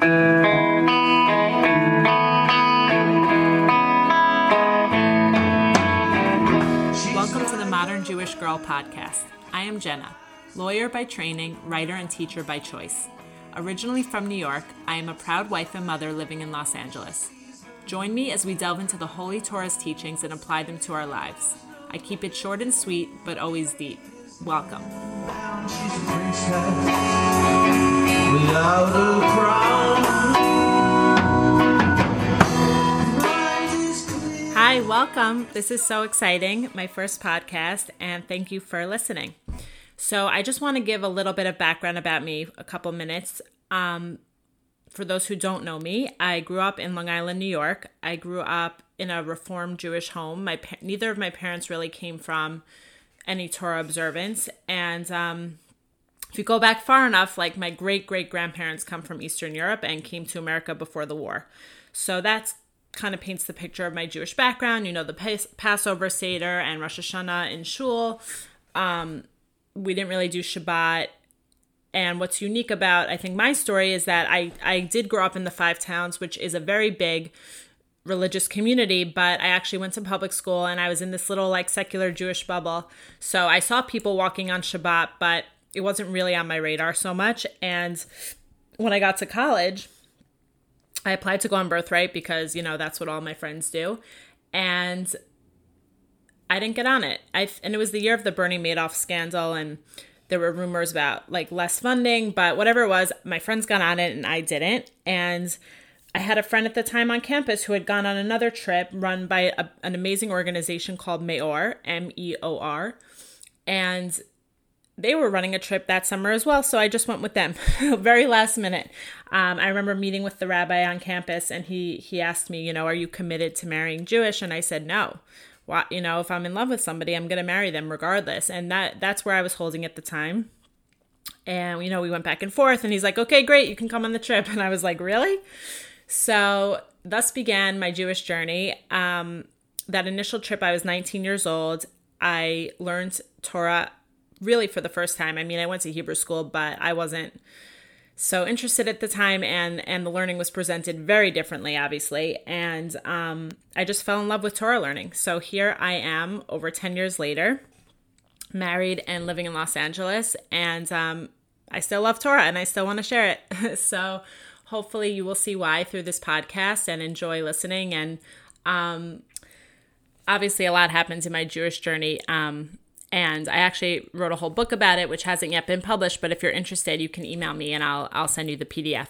Welcome to the Modern Jewish Girl podcast. I am Jenna, lawyer by training, writer, and teacher by choice. Originally from New York, I am a proud wife and mother living in Los Angeles. Join me as we delve into the Holy Torah's teachings and apply them to our lives. I keep it short and sweet, but always deep. Welcome. Welcome. This is so exciting, my first podcast, and thank you for listening. So, I just want to give a little bit of background about me, a couple minutes. Um, for those who don't know me, I grew up in Long Island, New York. I grew up in a Reformed Jewish home. My neither of my parents really came from any Torah observance, and um, if you go back far enough, like my great great grandparents come from Eastern Europe and came to America before the war. So that's kind of paints the picture of my Jewish background. You know, the Pas- Passover Seder and Rosh Hashanah in shul. Um, we didn't really do Shabbat. And what's unique about, I think, my story is that I, I did grow up in the Five Towns, which is a very big religious community, but I actually went to public school and I was in this little like secular Jewish bubble. So I saw people walking on Shabbat, but it wasn't really on my radar so much. And when I got to college, I applied to go on Birthright because, you know, that's what all my friends do. And I didn't get on it. I and it was the year of the Bernie Madoff scandal and there were rumors about like less funding, but whatever it was, my friends got on it and I didn't. And I had a friend at the time on campus who had gone on another trip run by a, an amazing organization called Meor, M E O R. And they were running a trip that summer as well, so I just went with them. Very last minute. Um, I remember meeting with the rabbi on campus, and he he asked me, you know, are you committed to marrying Jewish? And I said no. Why, you know, if I'm in love with somebody, I'm going to marry them regardless. And that that's where I was holding at the time. And you know, we went back and forth, and he's like, okay, great, you can come on the trip. And I was like, really? So thus began my Jewish journey. Um, that initial trip, I was 19 years old. I learned Torah really for the first time. I mean, I went to Hebrew school, but I wasn't so interested at the time and and the learning was presented very differently obviously. And um, i just fell in love with torah learning. So here i am over 10 years later married and living in los angeles and um, i still love torah and i still want to share it. So hopefully you will see why through this podcast and enjoy listening. And um, obviously a lot happens in my jewish journey um, and I actually wrote a whole book about it, which hasn't yet been published. But if you're interested, you can email me and I'll I'll send you the PDF.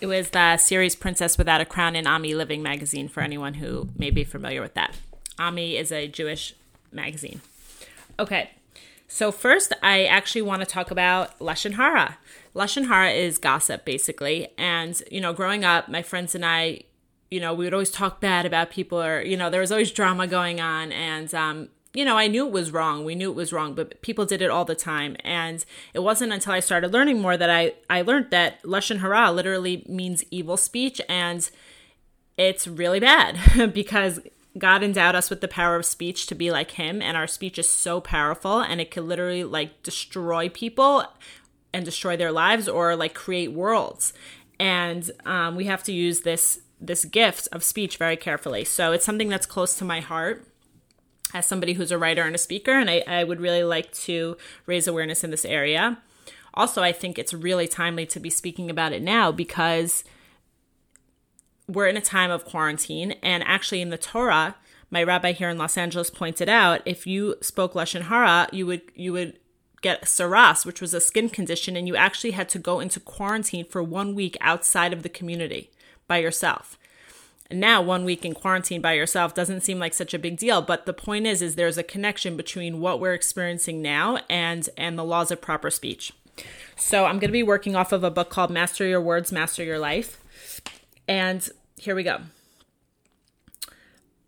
It was the series Princess Without a Crown in Ami Living magazine for anyone who may be familiar with that. Ami is a Jewish magazine. Okay, so first I actually want to talk about lashon hara. Lashon hara is gossip, basically. And you know, growing up, my friends and I you know, we would always talk bad about people or, you know, there was always drama going on. And um, you know, I knew it was wrong. We knew it was wrong, but people did it all the time. And it wasn't until I started learning more that I, I learned that Lashon Hara literally means evil speech. And it's really bad because God endowed us with the power of speech to be like Him. And our speech is so powerful and it can literally like destroy people and destroy their lives or like create worlds. And um, we have to use this this gift of speech very carefully. So it's something that's close to my heart as somebody who's a writer and a speaker, and I, I would really like to raise awareness in this area. Also, I think it's really timely to be speaking about it now because we're in a time of quarantine, and actually, in the Torah, my rabbi here in Los Angeles pointed out if you spoke lashon hara, you would you would get tzaraas, which was a skin condition, and you actually had to go into quarantine for one week outside of the community by yourself now one week in quarantine by yourself doesn't seem like such a big deal but the point is is there's a connection between what we're experiencing now and and the laws of proper speech. So i'm going to be working off of a book called master your words master your life. And here we go.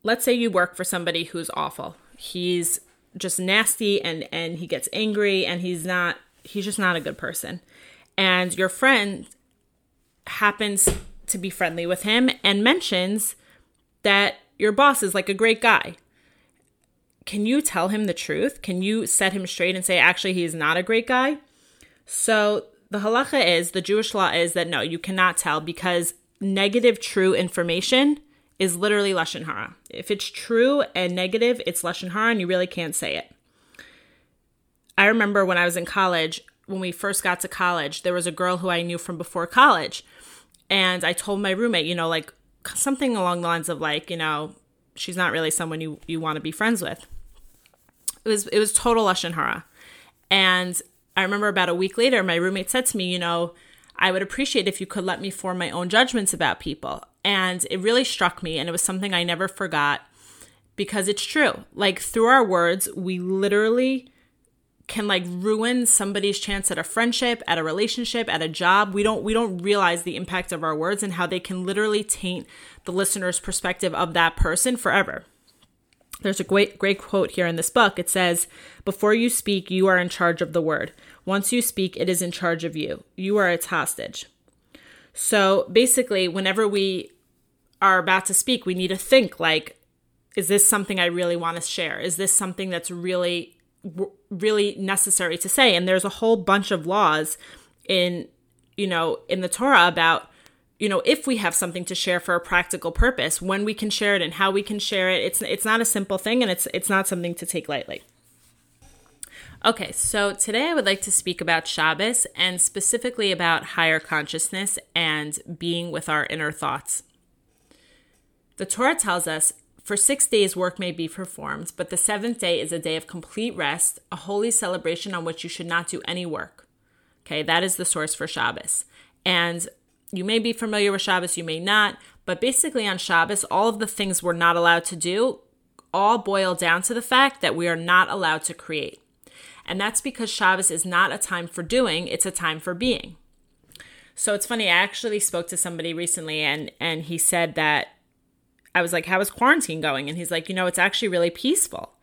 Let's say you work for somebody who's awful. He's just nasty and and he gets angry and he's not he's just not a good person. And your friend happens to be friendly with him and mentions that your boss is like a great guy. Can you tell him the truth? Can you set him straight and say, actually, he's not a great guy? So the halacha is the Jewish law is that no, you cannot tell because negative true information is literally lashon hara. If it's true and negative, it's lashon hara, and you really can't say it. I remember when I was in college, when we first got to college, there was a girl who I knew from before college, and I told my roommate, you know, like something along the lines of like, you know, she's not really someone you you want to be friends with. It was it was total lashon hara, and I remember about a week later, my roommate said to me, you know, I would appreciate if you could let me form my own judgments about people. And it really struck me, and it was something I never forgot because it's true. Like through our words, we literally can like ruin somebody's chance at a friendship, at a relationship, at a job. We don't we don't realize the impact of our words and how they can literally taint the listener's perspective of that person forever. There's a great great quote here in this book. It says, "Before you speak, you are in charge of the word. Once you speak, it is in charge of you. You are its hostage." So, basically, whenever we are about to speak, we need to think like is this something I really want to share? Is this something that's really really necessary to say? And there's a whole bunch of laws in you know, in the Torah about you know if we have something to share for a practical purpose when we can share it and how we can share it. It's it's not a simple thing and it's it's not something to take lightly. Okay so today i would like to speak about shabbos and specifically about higher consciousness and being with our inner thoughts. The torah tells us for six days work may be performed but the seventh day is a day of complete rest a holy celebration on which you should not do any work okay that is the source for shabbos and you may be familiar with Shabbos, you may not, but basically on Shabbos, all of the things we're not allowed to do all boil down to the fact that we are not allowed to create. And that's because Shabbos is not a time for doing, it's a time for being. So it's funny, I actually spoke to somebody recently and and he said that I was like, "How is quarantine going?" And he's like, "You know, it's actually really peaceful."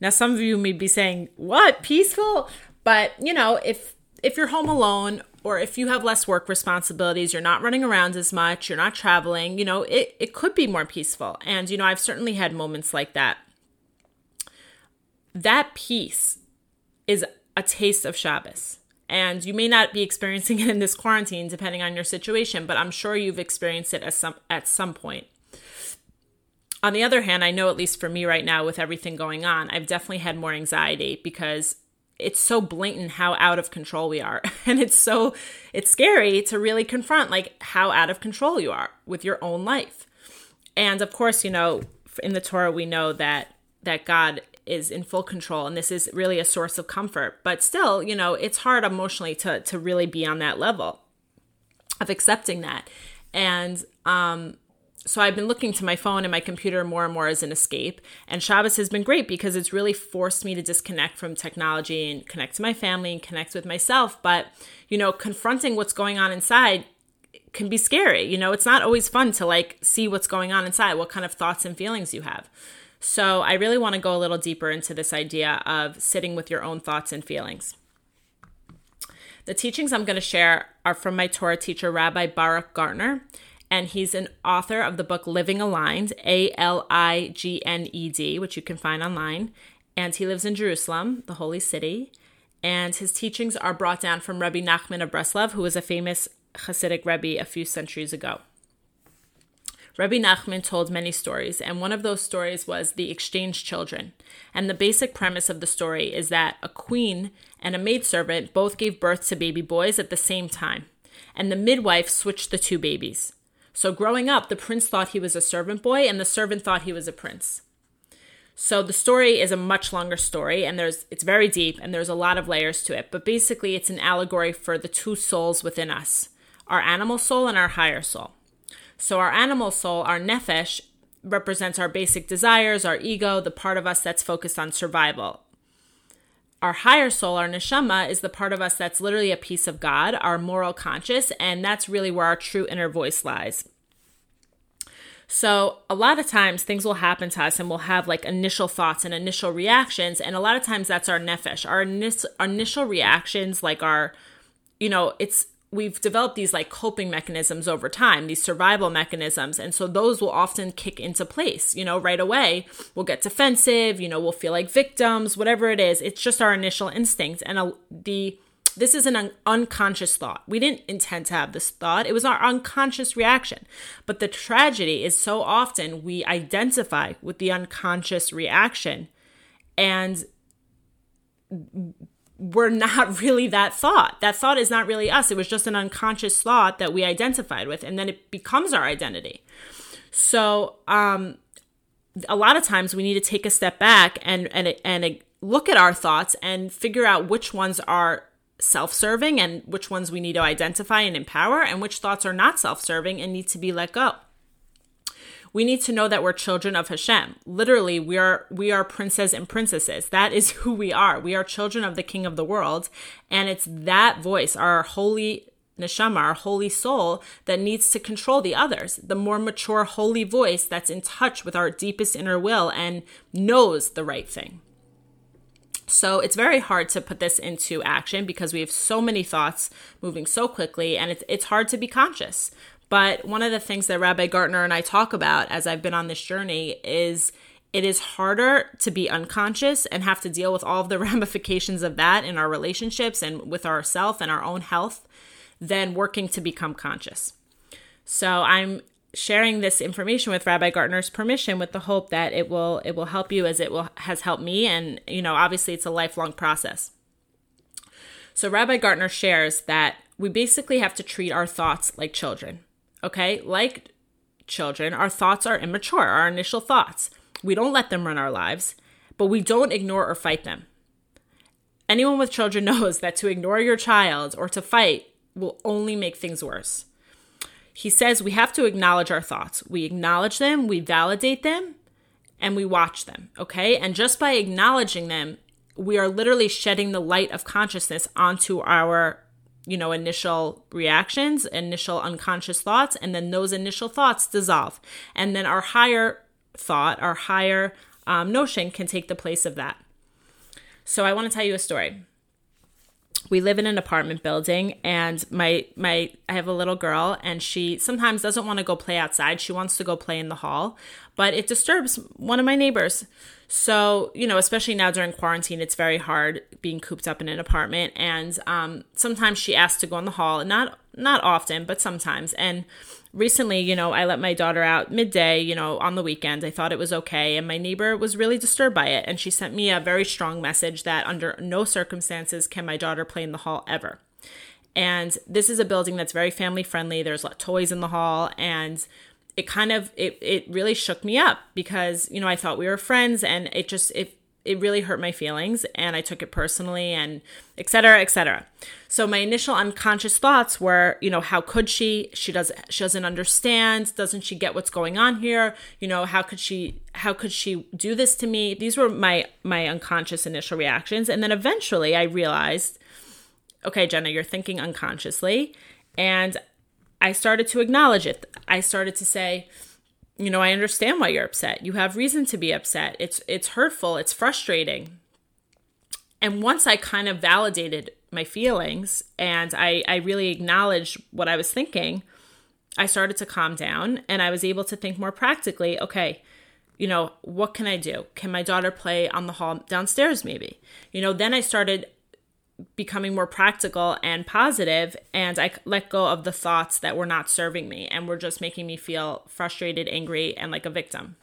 Now some of you may be saying, "What? Peaceful?" But, you know, if if you're home alone or if you have less work responsibilities, you're not running around as much, you're not traveling, you know, it, it could be more peaceful. And, you know, I've certainly had moments like that. That peace is a taste of Shabbos. And you may not be experiencing it in this quarantine, depending on your situation, but I'm sure you've experienced it at some, at some point. On the other hand, I know at least for me right now, with everything going on, I've definitely had more anxiety because it's so blatant how out of control we are. And it's so it's scary to really confront like how out of control you are with your own life. And of course you know in the torah we know that that god is in full control and this is really a source of comfort. But still you know it's hard emotionally to to really be on that level of accepting that. And um so I've been looking to my phone and my computer more and more as an escape. And Shabbos has been great because it's really forced me to disconnect from technology and connect to my family and connect with myself. But, you know, confronting what's going on inside can be scary. You know, it's not always fun to like see what's going on inside, what kind of thoughts and feelings you have. So I really want to go a little deeper into this idea of sitting with your own thoughts and feelings. The teachings I'm going to share are from my Torah teacher, Rabbi Baruch Gartner and he's an author of the book Living Aligned, A L I G N E D, which you can find online. And he lives in Jerusalem, the holy city. And his teachings are brought down from Rabbi Nachman of Breslov, who was a famous Hasidic Rebbe a few centuries ago. Rabbi Nachman told many stories, and one of those stories was the exchange children. And the basic premise of the story is that a queen and a maidservant both gave birth to baby boys at the same time, and the midwife switched the two babies. So growing up, the prince thought he was a servant boy and the servant thought he was a prince. So the story is a much longer story and there's it's very deep and there's a lot of layers to it, but basically it's an allegory for the two souls within us, our animal soul and our higher soul. So our animal soul, our nefesh, represents our basic desires, our ego, the part of us that's focused on survival. Our higher soul, our neshama, is the part of us that's literally a piece of God, our moral conscious, and that's really where our true inner voice lies. So, a lot of times things will happen to us and we'll have like initial thoughts and initial reactions. And a lot of times that's our nefesh. Our, our initial reactions, like our, you know, it's we've developed these like coping mechanisms over time, these survival mechanisms. And so those will often kick into place, you know, right away. We'll get defensive, you know, we'll feel like victims, whatever it is. It's just our initial instinct. And uh, the This is an un- unconscious thought. We didn't intend to have this thought. It was our unconscious reaction. But the tragedy is so often we identify with the unconscious reaction and we're not really that thought. That thought is not really us. It was just an unconscious thought that we identified with, and then it becomes our identity. So, um, a lot of times we need to take a step back and and and look at our thoughts and figure out which ones are self-serving and which ones we need to identify and empower and which thoughts are not self-serving and need to be let go we need to know that we're children of Hashem. Literally, we are we are princes and princesses. That is who we are. We are children of the King of the world, and it's that voice, our holy neshama, our holy soul, that needs to control the others. The more mature, holy voice that's in touch with our deepest inner will and knows the right thing. So it's very hard to put this into action because we have so many thoughts moving so quickly, and it's it's hard to be conscious. But one of the things that Rabbi Gartner and I talk about as I've been on this journey is it is harder to be unconscious and have to deal with all of the ramifications of that in our relationships and with ourself and our own health than working to become conscious. So I'm sharing this information with Rabbi Gartner's permission with the hope that it will it will help you as it will has helped me and you know obviously it's a lifelong process. So Rabbi Gartner shares that we basically have to treat our thoughts like children. Okay? Like children, our thoughts are immature, our initial thoughts. We don't let them run our lives, but we don't ignore or fight them. Anyone with children knows that to ignore your child or to fight will only make things worse. He says we have to acknowledge our thoughts. We acknowledge them, we validate them, and we watch them, okay? And just by acknowledging them, we are literally shedding the light of consciousness onto our you know, initial reactions, initial unconscious thoughts, and then those initial thoughts dissolve. And then our higher thought, our higher um, notion can take the place of that. So I want to tell you a story. We live in an apartment building and my my I have a little girl and she sometimes doesn't want to go play outside. She wants to go play in the hall, but it disturbs one of my neighbors. So, you know, especially now during quarantine, it's very hard being cooped up in an apartment. And um, sometimes she asks to go in the hall, not not often, but sometimes. And recently, you know, I let my daughter out midday, you know, on the weekend. I thought it was okay. And my neighbor was really disturbed by it. And she sent me a very strong message that under no circumstances can my daughter play in the hall ever. And this is a building that's very family friendly. There's toys in the hall. And it kind of it it really shook me up because you know I thought we were friends and it just it it really hurt my feelings and I took it personally and et cetera, et cetera. So my initial unconscious thoughts were, you know, how could she? She does she doesn't understand. Doesn't she get what's going on here? You know, how could she how could she do this to me? These were my my unconscious initial reactions. And then eventually I realized, okay, Jenna, you're thinking unconsciously. And I started to acknowledge it. I started to say, you know, I understand why you're upset. You have reason to be upset. It's it's hurtful, it's frustrating. And once I kind of validated my feelings and I, I really acknowledged what I was thinking, I started to calm down and I was able to think more practically, okay, you know, what can I do? Can my daughter play on the hall downstairs maybe? You know, then I started becoming more practical and positive and I let go of the thoughts that were not serving me and were just making me feel frustrated, angry and like a victim.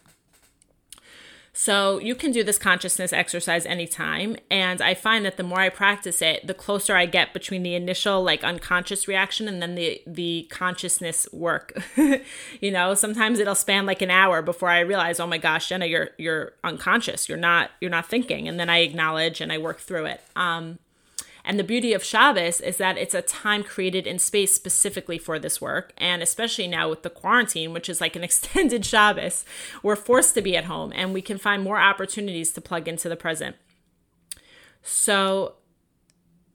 So you can do this consciousness exercise anytime and I find that the more I practice it, the closer I get between the initial like unconscious reaction and then the the consciousness work. you know, sometimes it'll span like an hour before I realize, "Oh my gosh, Jenna, you're you're unconscious. You're not you're not thinking." And then I acknowledge and I work through it. Um and the beauty of Shabbos is that it's a time created in space specifically for this work. And especially now with the quarantine, which is like an extended Shabbos, we're forced to be at home and we can find more opportunities to plug into the present. So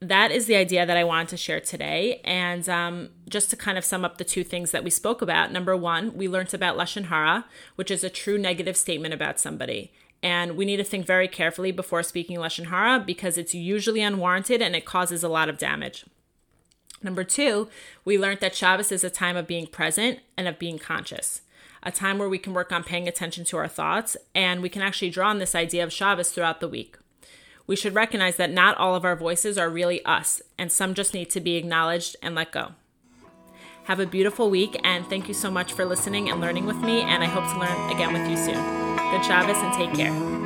that is the idea that I wanted to share today. And um, just to kind of sum up the two things that we spoke about number one, we learned about Lashon Hara, which is a true negative statement about somebody. And we need to think very carefully before speaking Lashon Hara because it's usually unwarranted and it causes a lot of damage. Number two, we learned that Shabbos is a time of being present and of being conscious, a time where we can work on paying attention to our thoughts, and we can actually draw on this idea of Shabbos throughout the week. we should recognize that not all of our voices are really us, and some just need to be acknowledged and let go. Have a beautiful week, and thank you so much for listening and learning with me, and I hope to learn again with you soon. Good Shabbos and take care.